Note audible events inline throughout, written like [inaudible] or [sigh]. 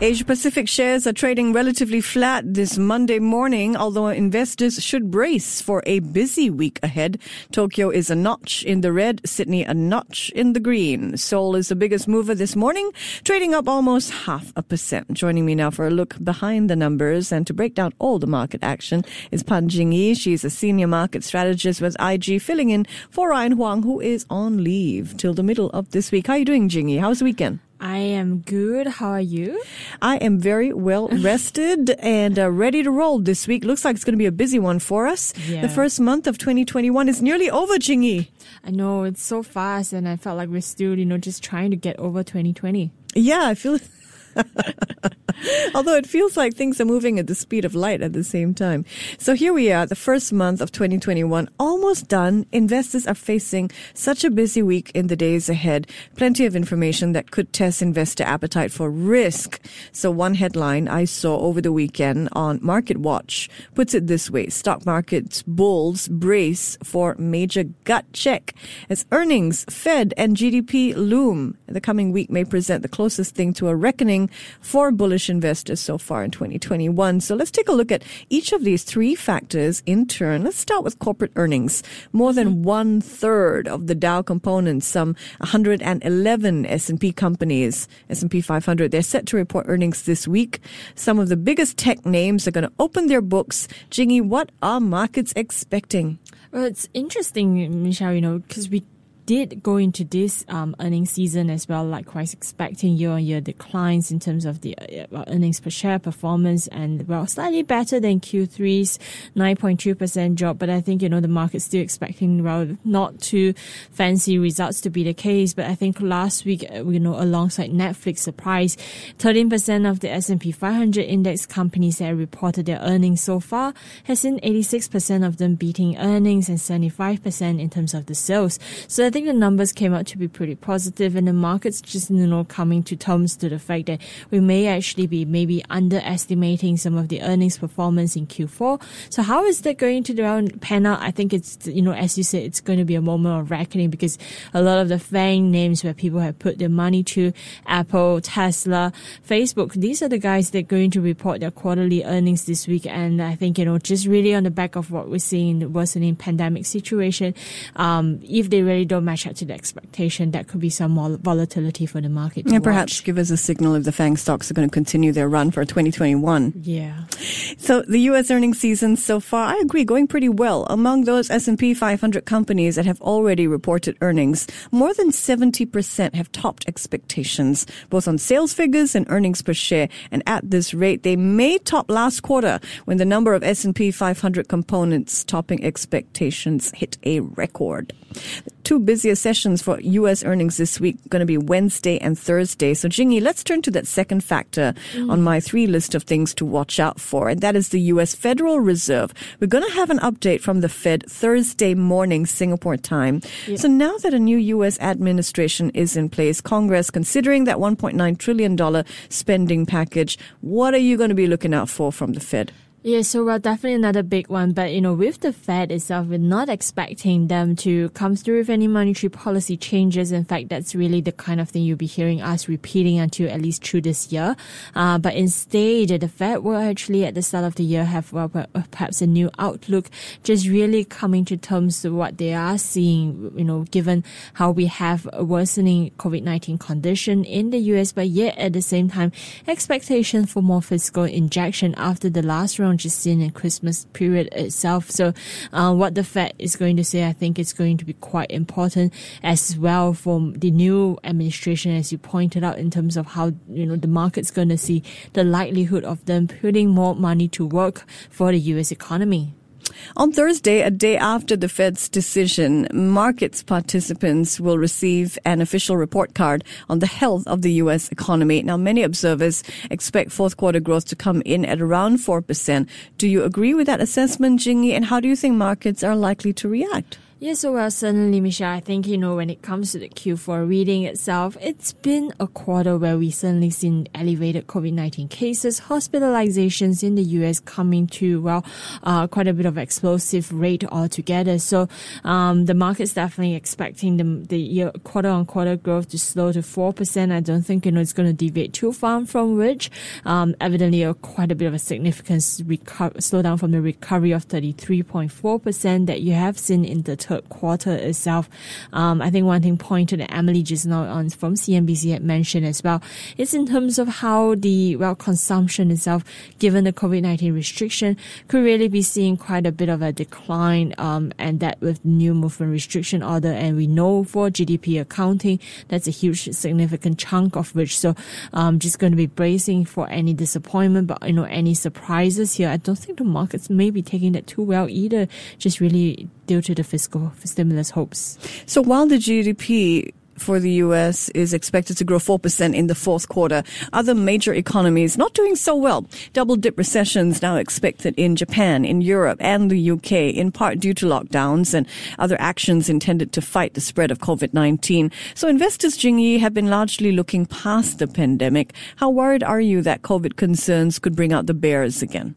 Asia Pacific shares are trading relatively flat this Monday morning, although investors should brace for a busy week ahead. Tokyo is a notch in the red, Sydney a notch in the green. Seoul is the biggest mover this morning, trading up almost half a percent. Joining me now for a look behind the numbers and to break down all the market action is Pan Jingyi. She's a senior market strategist with IG, filling in for Ryan Huang, who is on leave till the middle of this week. How are you doing, Jingyi? How's the weekend? I am good. How are you? I am very well [laughs] rested and uh, ready to roll this week. Looks like it's going to be a busy one for us. Yeah. The first month of 2021 is nearly over, Jingyi. I know it's so fast, and I felt like we're still, you know, just trying to get over 2020. Yeah, I feel. [laughs] Although it feels like things are moving at the speed of light at the same time. So here we are, the first month of 2021, almost done. Investors are facing such a busy week in the days ahead. Plenty of information that could test investor appetite for risk. So one headline I saw over the weekend on Market Watch puts it this way. Stock markets bulls brace for major gut check as earnings, Fed and GDP loom. The coming week may present the closest thing to a reckoning for bullish investors so far in 2021. So let's take a look at each of these three factors in turn. Let's start with corporate earnings. More than mm-hmm. one third of the Dow components, some 111 S&P companies, S&P 500, they're set to report earnings this week. Some of the biggest tech names are going to open their books. Jingyi, what are markets expecting? Well, it's interesting, Michelle, you know, because we did go into this um, earnings season as well, likewise expecting year-on-year declines in terms of the uh, earnings per share performance, and well, slightly better than Q3's 9.2% drop. But I think you know the market's still expecting well not too fancy results to be the case. But I think last week, uh, you know, alongside Netflix surprise, 13% of the S&P 500 index companies that reported their earnings so far has seen 86% of them beating earnings and 75% in terms of the sales. So think the numbers came out to be pretty positive and the market's just, you know, coming to terms to the fact that we may actually be maybe underestimating some of the earnings performance in Q4. So how is that going to pan out? I think it's, you know, as you said, it's going to be a moment of reckoning because a lot of the FANG names where people have put their money to Apple, Tesla, Facebook, these are the guys that are going to report their quarterly earnings this week. And I think, you know, just really on the back of what we're seeing in the worsening pandemic situation, um, if they really don't match up to the expectation, that could be some more volatility for the market. And perhaps give us a signal if the FANG stocks are going to continue their run for 2021. Yeah. So the U.S. earnings season so far, I agree, going pretty well. Among those S&P 500 companies that have already reported earnings, more than 70% have topped expectations, both on sales figures and earnings per share. And at this rate, they may top last quarter when the number of S&P 500 components topping expectations hit a record. Two busiest sessions for U.S. earnings this week going to be Wednesday and Thursday. So, Jingyi, let's turn to that second factor mm. on my three list of things to watch out for, and that is the U.S. Federal Reserve. We're going to have an update from the Fed Thursday morning, Singapore time. Yep. So, now that a new U.S. administration is in place, Congress considering that $1.9 trillion spending package, what are you going to be looking out for from the Fed? Yeah, so well, definitely another big one. But, you know, with the Fed itself, we're not expecting them to come through with any monetary policy changes. In fact, that's really the kind of thing you'll be hearing us repeating until at least through this year. Uh, but instead, the Fed will actually at the start of the year have well, perhaps a new outlook, just really coming to terms with what they are seeing, you know, given how we have a worsening COVID-19 condition in the US, but yet at the same time, expectation for more fiscal injection after the last round just seen in Christmas period itself. So, uh, what the Fed is going to say, I think it's going to be quite important as well for the new administration, as you pointed out, in terms of how, you know, the market's going to see the likelihood of them putting more money to work for the U.S. economy. On Thursday, a day after the Fed's decision, markets participants will receive an official report card on the health of the U.S. economy. Now, many observers expect fourth quarter growth to come in at around 4%. Do you agree with that assessment, Jingyi? And how do you think markets are likely to react? Yes, so well, certainly, Michelle. I think, you know, when it comes to the Q4 reading itself, it's been a quarter where we certainly seen elevated COVID-19 cases, hospitalizations in the US coming to, well, uh, quite a bit of explosive rate altogether. So, um, the market's definitely expecting the, the year quarter on quarter growth to slow to 4%. I don't think, you know, it's going to deviate too far from which, um, evidently a, quite a bit of a significant reco- slowdown from the recovery of 33.4% that you have seen in the third quarter itself. Um, I think one thing pointed that Emily just now on from CNBC had mentioned as well is in terms of how the well consumption itself, given the COVID nineteen restriction, could really be seeing quite a bit of a decline, um, and that with new movement restriction order, and we know for GDP accounting, that's a huge significant chunk of which. So, um, just going to be bracing for any disappointment, but you know any surprises here. I don't think the markets may be taking that too well either. Just really due to the fiscal stimulus hopes. So while the GDP for the US is expected to grow 4% in the fourth quarter. Other major economies not doing so well. Double dip recessions now expected in Japan, in Europe, and the UK, in part due to lockdowns and other actions intended to fight the spread of COVID-19. So investors, Jingyi, have been largely looking past the pandemic. How worried are you that COVID concerns could bring out the bears again?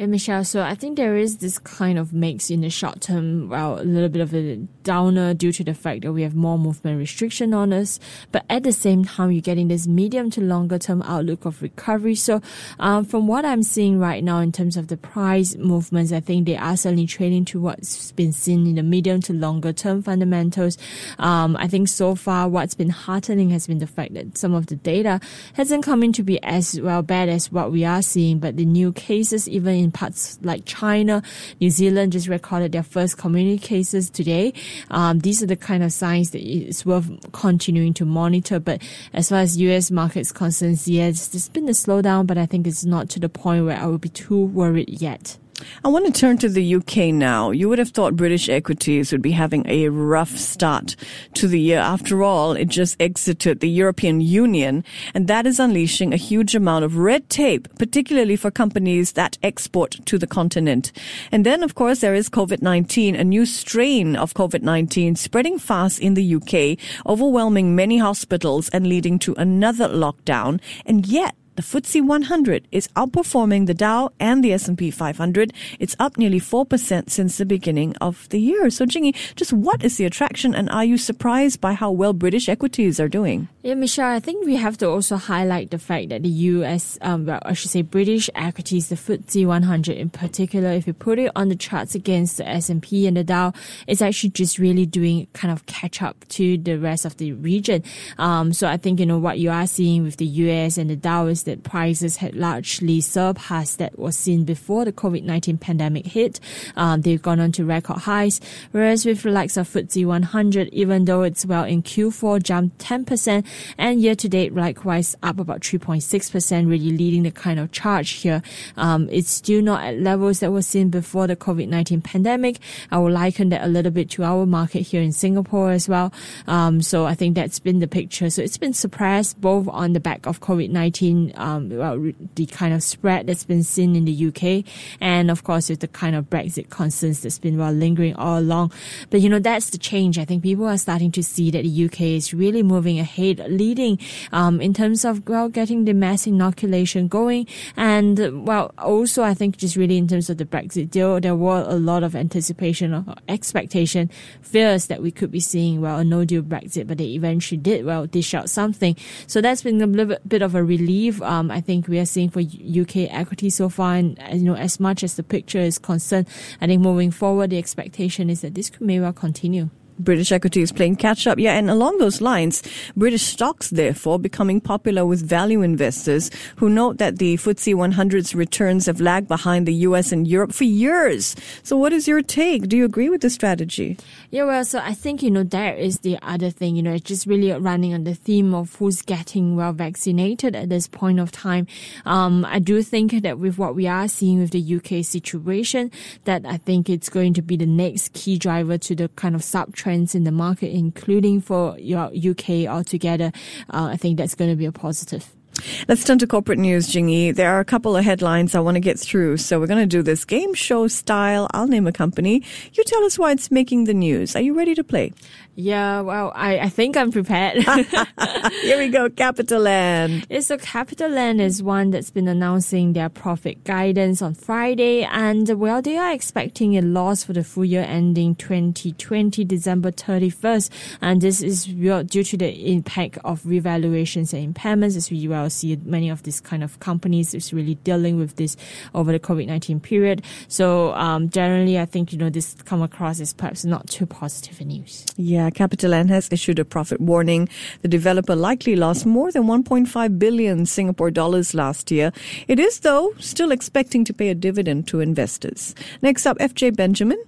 And Michelle, so I think there is this kind of mix in the short term, well, a little bit of a downer due to the fact that we have more movement restriction on us. But at the same time, you're getting this medium to longer term outlook of recovery. So, um, from what I'm seeing right now in terms of the price movements, I think they are certainly trading to what's been seen in the medium to longer term fundamentals. Um, I think so far what's been heartening has been the fact that some of the data hasn't come in to be as well bad as what we are seeing, but the new cases, even in in parts like China, New Zealand just recorded their first community cases today. Um, these are the kind of signs that it's worth continuing to monitor. But as far as US markets concerns, yes, there's been a slowdown, but I think it's not to the point where I will be too worried yet. I want to turn to the UK now. You would have thought British equities would be having a rough start to the year. After all, it just exited the European Union, and that is unleashing a huge amount of red tape, particularly for companies that export to the continent. And then, of course, there is COVID-19, a new strain of COVID-19 spreading fast in the UK, overwhelming many hospitals and leading to another lockdown. And yet, the FTSE 100 is outperforming the Dow and the S&P 500. It's up nearly 4% since the beginning of the year. So Jingyi, just what is the attraction and are you surprised by how well British equities are doing? Yeah, Michelle, I think we have to also highlight the fact that the US, um, well, I should say British equities, the FTSE 100 in particular, if you put it on the charts against the S&P and the Dow, it's actually just really doing kind of catch up to the rest of the region. Um, so I think, you know, what you are seeing with the US and the Dow is that prices had largely surpassed that was seen before the COVID-19 pandemic hit. Um, they've gone on to record highs, whereas with the likes of FTSE 100, even though it's well in Q4 jumped 10% and year to date likewise up about 3.6%, really leading the kind of charge here. Um, it's still not at levels that were seen before the COVID-19 pandemic. I will liken that a little bit to our market here in Singapore as well. Um, so I think that's been the picture. So it's been suppressed both on the back of COVID-19 um, well, the kind of spread that's been seen in the UK, and of course with the kind of Brexit concerns that's been well lingering all along. But you know that's the change. I think people are starting to see that the UK is really moving ahead, leading um, in terms of well getting the mass inoculation going, and well also I think just really in terms of the Brexit deal, there were a lot of anticipation or expectation, fears that we could be seeing well a no deal Brexit, but they eventually did well dish out something. So that's been a little bit of a relief um, I think we are seeing for UK equity so far. And, you know, as much as the picture is concerned, I think moving forward, the expectation is that this could may well continue. British equity is playing catch up. Yeah, and along those lines, British stocks, therefore, becoming popular with value investors who note that the FTSE 100's returns have lagged behind the US and Europe for years. So, what is your take? Do you agree with the strategy? Yeah, well, so I think, you know, there is the other thing, you know, it's just really running on the theme of who's getting well vaccinated at this point of time. Um, I do think that with what we are seeing with the UK situation, that I think it's going to be the next key driver to the kind of sub trends in the market, including for your UK altogether, uh, I think that's going to be a positive. Let's turn to corporate news, Jingyi. There are a couple of headlines I want to get through, so we're going to do this game show style. I'll name a company. You tell us why it's making the news. Are you ready to play? Yeah, well, I, I think I'm prepared. [laughs] Here we go, CapitaLand. Yeah, so CapitaLand is one that's been announcing their profit guidance on Friday, and well, they are expecting a loss for the full year ending 2020, December 31st, and this is due to the impact of revaluations and impairments, as we well see many of these kind of companies is really dealing with this over the COVID-19 period. So um, generally, I think you know this come across as perhaps not too positive news. Yeah. CapitaLand has issued a profit warning. The developer likely lost more than 1.5 billion Singapore dollars last year. It is, though, still expecting to pay a dividend to investors. Next up, FJ Benjamin.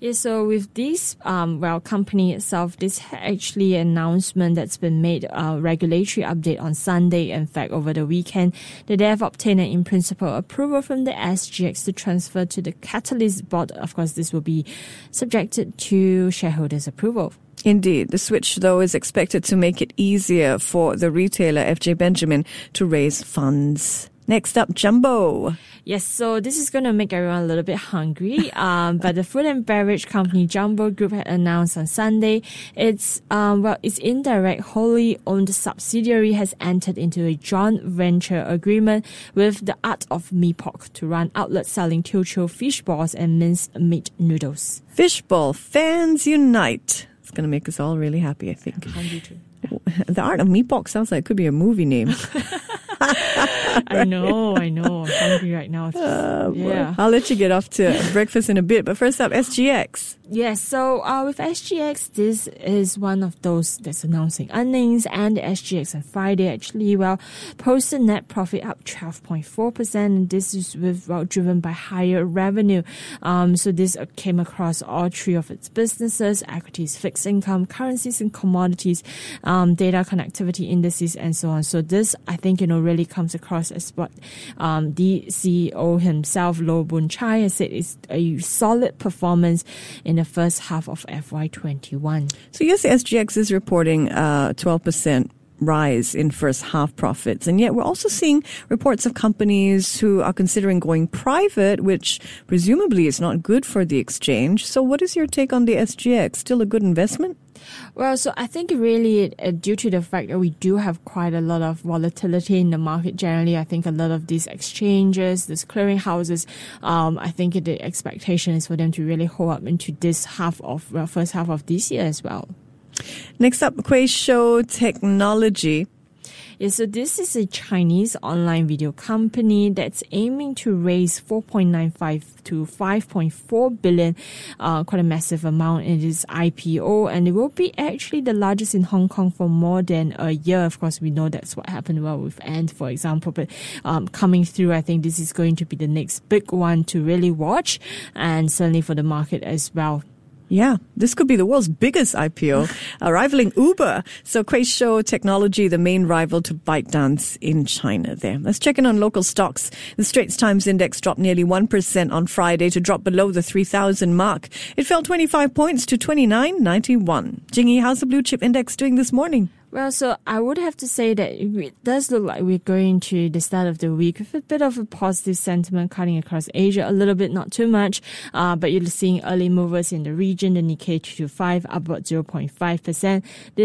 Yeah, so with this, um, well, company itself, this actually announcement that's been made, a uh, regulatory update on Sunday. In fact, over the weekend, that they have obtained an in principle approval from the SGX to transfer to the Catalyst board. Of course, this will be subjected to shareholders' approval. Indeed. The switch, though, is expected to make it easier for the retailer FJ Benjamin to raise funds. Next up, Jumbo. Yes, so this is going to make everyone a little bit hungry. [laughs] Um, but the food and beverage company Jumbo Group had announced on Sunday its um, well, its indirect wholly owned subsidiary has entered into a joint venture agreement with the Art of Mee Pok to run outlets selling Teochew fish balls and minced meat noodles. Fishball fans unite. It's going to make us all really happy, I think. Too. [laughs] The Art of Pok sounds like it could be a movie name. [laughs] I know, I know. I'm hungry right now. Uh, yeah. I'll let you get off to [laughs] breakfast in a bit. But first up, SGX. Yes, so uh, with SGX, this is one of those that's announcing earnings, and SGX on Friday actually well posted net profit up 12.4%, and this is with well driven by higher revenue. Um, so this came across all three of its businesses: equities, fixed income, currencies, and commodities, um, data connectivity indices, and so on. So this, I think, you know, really comes across as what um, the CEO himself, Loh Boon Chye, has said is a solid performance in the first half of FY21. So yes, SGX is reporting uh, 12% rise in first half profits. And yet we're also seeing reports of companies who are considering going private, which presumably is not good for the exchange. So what is your take on the SGX? Still a good investment? Well, so I think really uh, due to the fact that we do have quite a lot of volatility in the market generally, I think a lot of these exchanges, these clearing houses, um, I think the expectation is for them to really hold up into this half of, well, first half of this year as well. Next up, Kuaishou Technology yeah, so this is a Chinese online video company that's aiming to raise 4.95 to 5.4 billion, uh, quite a massive amount in this IPO, and it will be actually the largest in Hong Kong for more than a year. Of course, we know that's what happened well with Ant, for example, but um, coming through, I think this is going to be the next big one to really watch, and certainly for the market as well. Yeah, this could be the world's biggest IPO, uh, [laughs] rivaling Uber. So Kuaishou Technology, the main rival to ByteDance in China there. Let's check in on local stocks. The Straits Times Index dropped nearly 1% on Friday to drop below the 3,000 mark. It fell 25 points to 29.91. Jingyi, how's the blue chip index doing this morning? Well, so I would have to say that it does look like we're going to the start of the week with a bit of a positive sentiment cutting across Asia, a little bit, not too much. Uh, but you're seeing early movers in the region. The Nikkei 225 up about 0.5%. The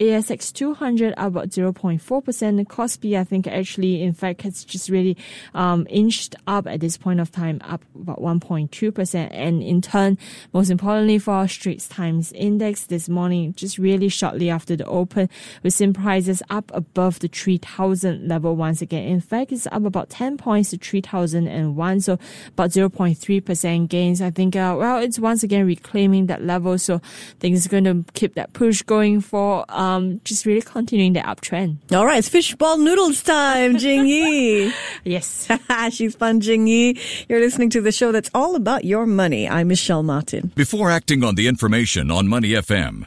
ASX 200 up about 0.4%. The Kospi, I think, actually, in fact, has just really um, inched up at this point of time, up about 1.2%. And in turn, most importantly for our Straits Times Index this morning, just really shortly after the open, with sim prices up above the 3000 level once again. In fact, it's up about 10 points to 3001, so about 0.3% gains. I think, uh, well, it's once again reclaiming that level, so I think it's going to keep that push going for um, just really continuing the uptrend. All right, it's fishball noodles time, Jingyi. [laughs] yes. [laughs] She's fun, Jingyi. You're listening to the show that's all about your money. I'm Michelle Martin. Before acting on the information on Money FM,